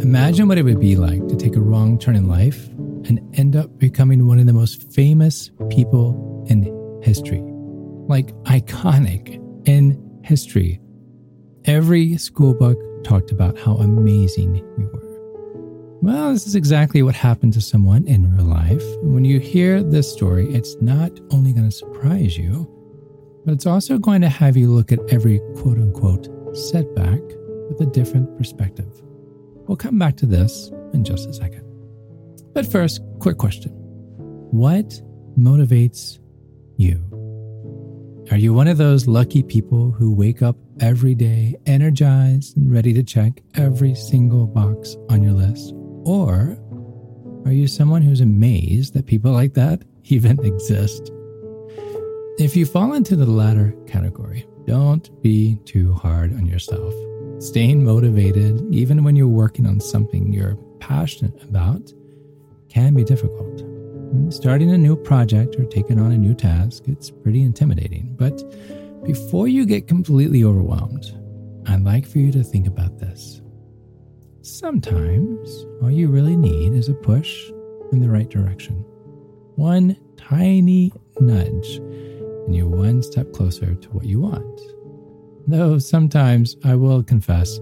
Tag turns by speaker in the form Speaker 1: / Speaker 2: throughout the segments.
Speaker 1: Imagine what it would be like to take a wrong turn in life and end up becoming one of the most famous people in history. Like iconic in history. Every school book talked about how amazing you were. Well, this is exactly what happened to someone in real life. When you hear this story, it's not only going to surprise you, but it's also going to have you look at every quote unquote setback with a different perspective. We'll come back to this in just a second. But first, quick question What motivates you? Are you one of those lucky people who wake up every day energized and ready to check every single box on your list? Or are you someone who's amazed that people like that even exist? If you fall into the latter category, don't be too hard on yourself. Staying motivated, even when you're working on something you're passionate about, can be difficult. Hmm, starting a new project or taking on a new task, it's pretty intimidating. But before you get completely overwhelmed, I'd like for you to think about this. Sometimes all you really need is a push in the right direction. One tiny nudge and you're one step closer to what you want. Though sometimes, I will confess,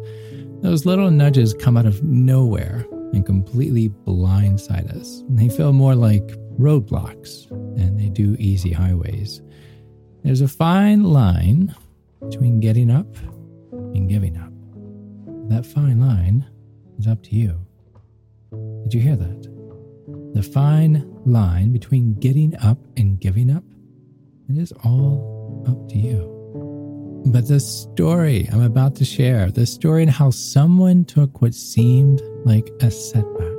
Speaker 1: those little nudges come out of nowhere and completely blindside us. They feel more like roadblocks than they do easy highways. There's a fine line between getting up and giving up. That fine line is up to you. Did you hear that? The fine line between getting up and giving up it is all up to you. But the story I'm about to share, the story and how someone took what seemed like a setback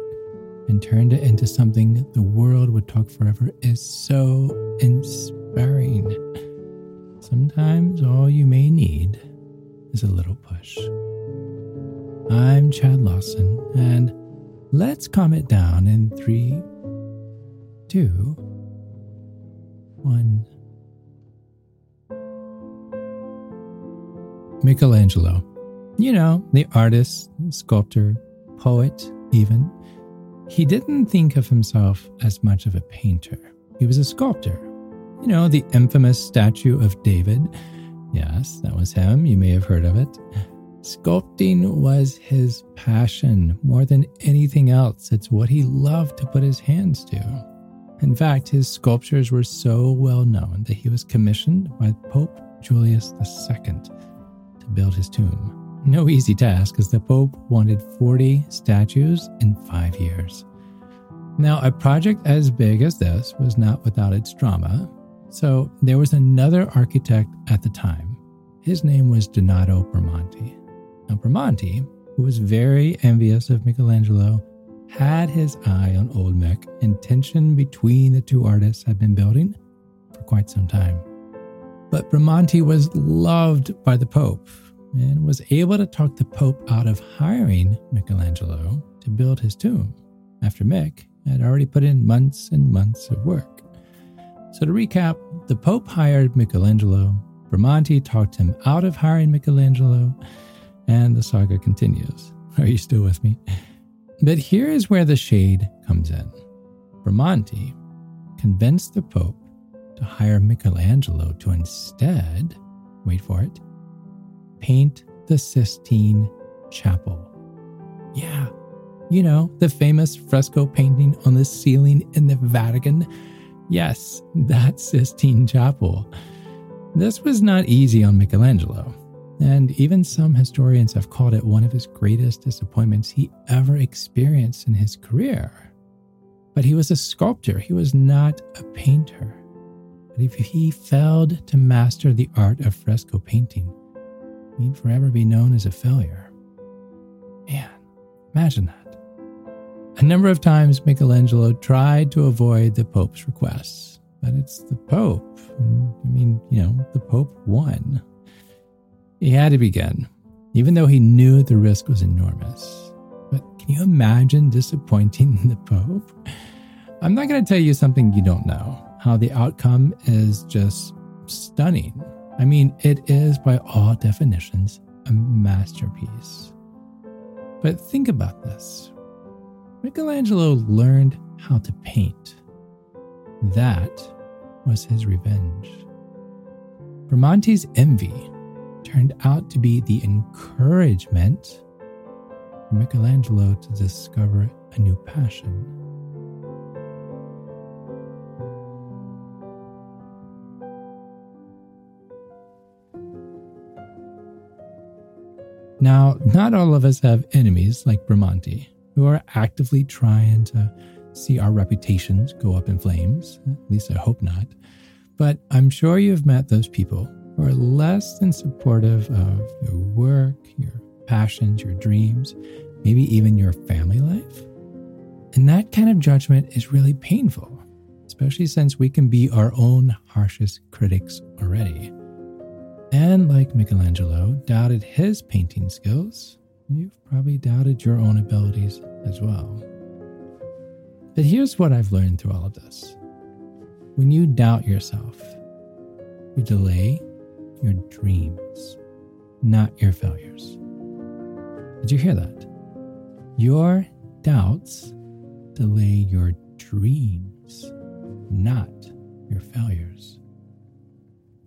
Speaker 1: and turned it into something the world would talk forever, is so inspiring. Sometimes all you may need is a little push. I'm Chad Lawson, and let's calm it down in three, two, one. Michelangelo. You know, the artist, sculptor, poet, even. He didn't think of himself as much of a painter. He was a sculptor. You know, the infamous statue of David. Yes, that was him. You may have heard of it. Sculpting was his passion more than anything else. It's what he loved to put his hands to. In fact, his sculptures were so well known that he was commissioned by Pope Julius II build his tomb. No easy task, as the Pope wanted 40 statues in five years. Now, a project as big as this was not without its drama, so there was another architect at the time. His name was Donato Bramante. Now, Bramante, who was very envious of Michelangelo, had his eye on old Mick, and tension between the two artists had been building for quite some time. But Bramante was loved by the Pope and was able to talk the Pope out of hiring Michelangelo to build his tomb after Mick had already put in months and months of work. So, to recap, the Pope hired Michelangelo, Bramante talked him out of hiring Michelangelo, and the saga continues. Are you still with me? But here is where the shade comes in. Bramante convinced the Pope to hire Michelangelo to instead, wait for it, paint the Sistine Chapel. Yeah, you know, the famous fresco painting on the ceiling in the Vatican. Yes, that Sistine Chapel. This was not easy on Michelangelo, and even some historians have called it one of his greatest disappointments he ever experienced in his career. But he was a sculptor, he was not a painter. But if he failed to master the art of fresco painting, he'd forever be known as a failure. Man, imagine that. A number of times Michelangelo tried to avoid the Pope's requests, but it's the Pope. I mean, you know, the Pope won. He had to begin, even though he knew the risk was enormous. But can you imagine disappointing the Pope? I'm not going to tell you something you don't know how the outcome is just stunning. I mean, it is by all definitions a masterpiece. But think about this Michelangelo learned how to paint. That was his revenge. Bramante's envy turned out to be the encouragement for Michelangelo to discover a new passion. Now, not all of us have enemies like Bramante, who are actively trying to see our reputations go up in flames. At least I hope not. But I'm sure you've met those people who are less than supportive of your work, your passions, your dreams, maybe even your family life. And that kind of judgment is really painful, especially since we can be our own harshest critics already. And like Michelangelo doubted his painting skills, you've probably doubted your own abilities as well. But here's what I've learned through all of this when you doubt yourself, you delay your dreams, not your failures. Did you hear that? Your doubts delay your dreams, not your failures.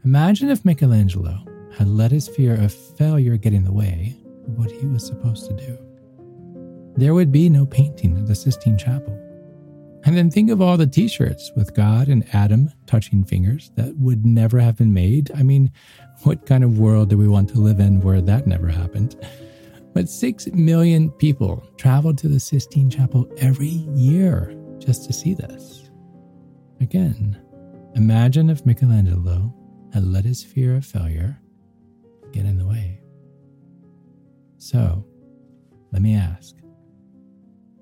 Speaker 1: Imagine if Michelangelo had let his fear of failure get in the way of what he was supposed to do. There would be no painting of the Sistine Chapel. And then think of all the t shirts with God and Adam touching fingers that would never have been made. I mean, what kind of world do we want to live in where that never happened? But six million people travel to the Sistine Chapel every year just to see this. Again, imagine if Michelangelo and let his fear of failure get in the way. So, let me ask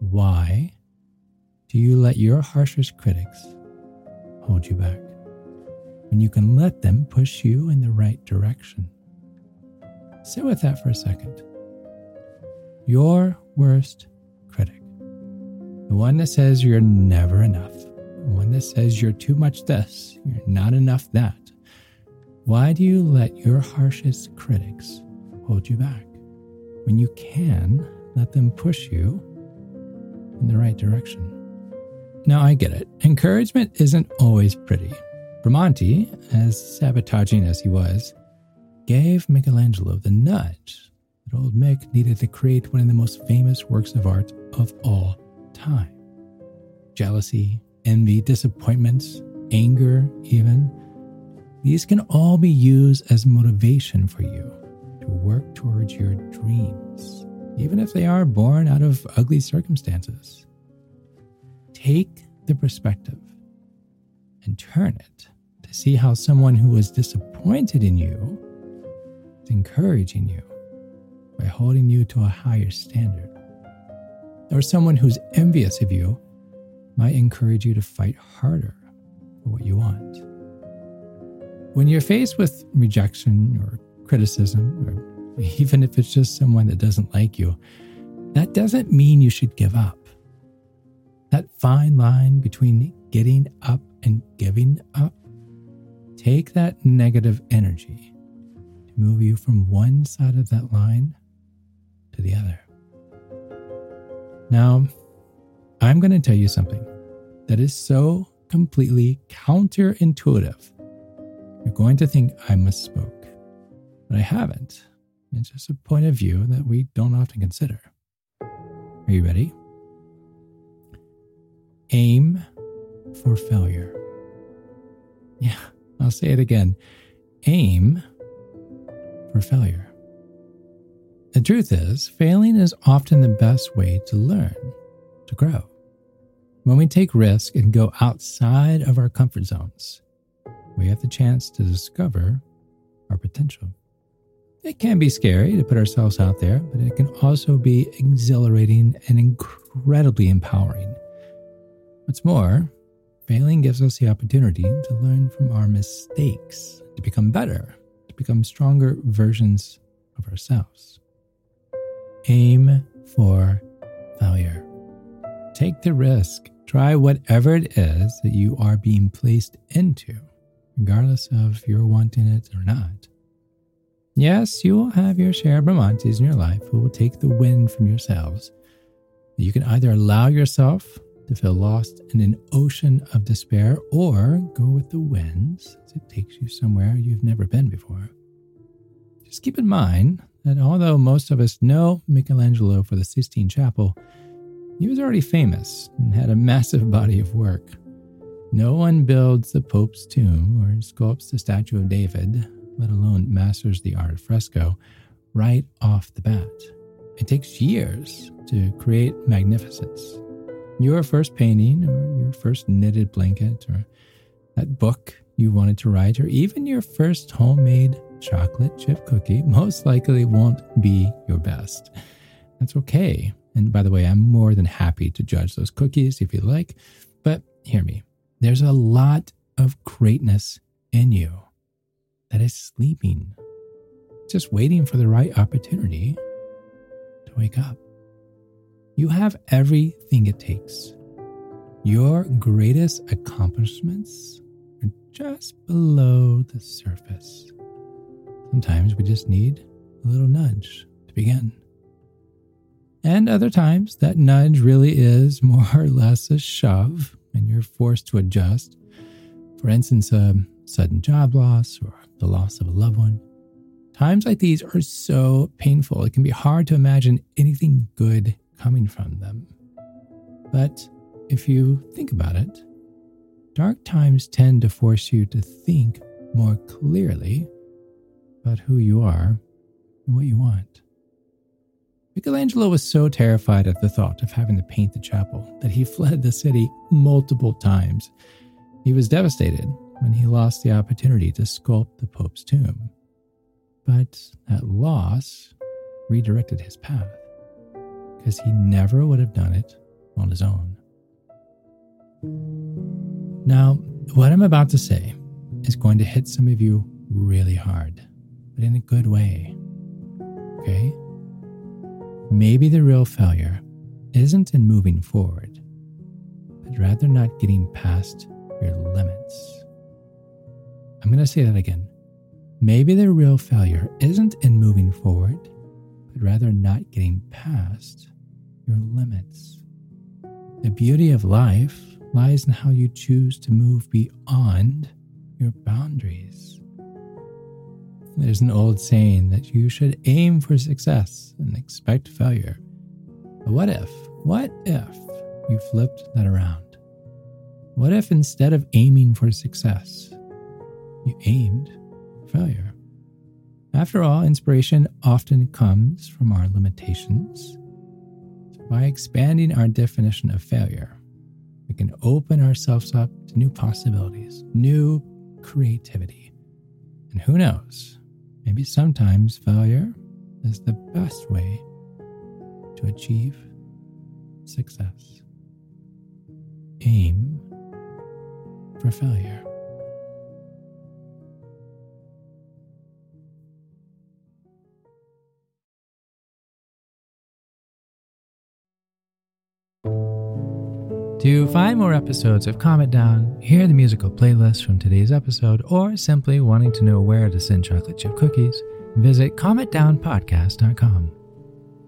Speaker 1: why do you let your harshest critics hold you back when you can let them push you in the right direction? Sit with that for a second. Your worst critic, the one that says you're never enough, the one that says you're too much this, you're not enough that why do you let your harshest critics hold you back when you can let them push you in the right direction? Now, I get it. Encouragement isn't always pretty. Bramante, as sabotaging as he was, gave Michelangelo the nudge that old Mick needed to create one of the most famous works of art of all time. Jealousy, envy, disappointments, anger, even these can all be used as motivation for you to work towards your dreams, even if they are born out of ugly circumstances. Take the perspective and turn it to see how someone who was disappointed in you is encouraging you by holding you to a higher standard. Or someone who's envious of you might encourage you to fight harder for what you want. When you're faced with rejection or criticism, or even if it's just someone that doesn't like you, that doesn't mean you should give up. That fine line between getting up and giving up, take that negative energy to move you from one side of that line to the other. Now, I'm going to tell you something that is so completely counterintuitive you're going to think I misspoke, but I haven't. It's just a point of view that we don't often consider. Are you ready? Aim for failure. Yeah, I'll say it again. Aim for failure. The truth is, failing is often the best way to learn, to grow. When we take risk and go outside of our comfort zones, we have the chance to discover our potential. It can be scary to put ourselves out there, but it can also be exhilarating and incredibly empowering. What's more, failing gives us the opportunity to learn from our mistakes, to become better, to become stronger versions of ourselves. Aim for failure. Take the risk. Try whatever it is that you are being placed into regardless of you're wanting it or not. Yes, you will have your share of Bramantes in your life who will take the wind from yourselves. You can either allow yourself to feel lost in an ocean of despair or go with the winds as it takes you somewhere you've never been before. Just keep in mind that although most of us know Michelangelo for the Sistine Chapel, he was already famous and had a massive body of work. No one builds the Pope's tomb or sculpts the statue of David let alone masters the art of fresco, right off the bat. It takes years to create magnificence. Your first painting, or your first knitted blanket, or that book you wanted to write, or even your first homemade chocolate chip cookie most likely won't be your best. That's okay. And by the way, I'm more than happy to judge those cookies if you like. But hear me, there's a lot of greatness in you that is sleeping, just waiting for the right opportunity to wake up. You have everything it takes. Your greatest accomplishments are just below the surface. Sometimes we just need a little nudge to begin. And other times, that nudge really is more or less a shove, and you're forced to adjust. For instance, a sudden job loss or the loss of a loved one. Times like these are so painful, it can be hard to imagine anything good coming from them. But if you think about it, dark times tend to force you to think more clearly about who you are and what you want. Michelangelo was so terrified at the thought of having to paint the chapel that he fled the city multiple times. He was devastated when he lost the opportunity to sculpt the Pope's tomb. But that loss redirected his path, because he never would have done it on his own. Now, what I'm about to say is going to hit some of you really hard, but in a good way. Okay? Maybe the real failure isn't in moving forward, but rather not getting past your limits. I'm going to say that again. Maybe the real failure isn't in moving forward, but rather not getting past your limits. The beauty of life lies in how you choose to move beyond your boundaries. There's an old saying that you should aim for success and expect failure. But what if, what if you flipped that around? What if instead of aiming for success, you aimed failure. After all, inspiration often comes from our limitations. So by expanding our definition of failure, we can open ourselves up to new possibilities, new creativity. And who knows, maybe sometimes failure is the best way to achieve success. Aim for failure. To find more episodes of Calm Down, hear the musical playlist from today's episode, or simply wanting to know where to send chocolate chip cookies, visit calmitdownpodcast.com.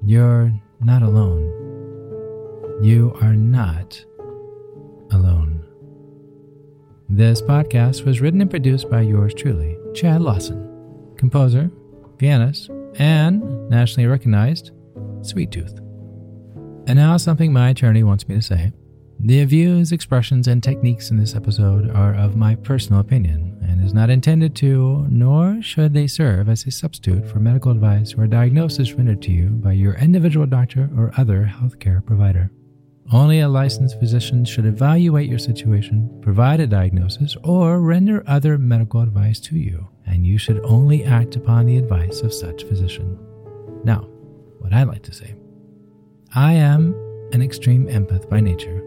Speaker 1: You're not alone. You are not alone. This podcast was written and produced by yours truly, Chad Lawson, composer, pianist, and nationally recognized Sweet Tooth. And now, something my attorney wants me to say. The views, expressions, and techniques in this episode are of my personal opinion and is not intended to, nor should they serve as a substitute for medical advice or diagnosis rendered to you by your individual doctor or other healthcare provider. Only a licensed physician should evaluate your situation, provide a diagnosis, or render other medical advice to you, and you should only act upon the advice of such physician. Now, what I like to say I am an extreme empath by nature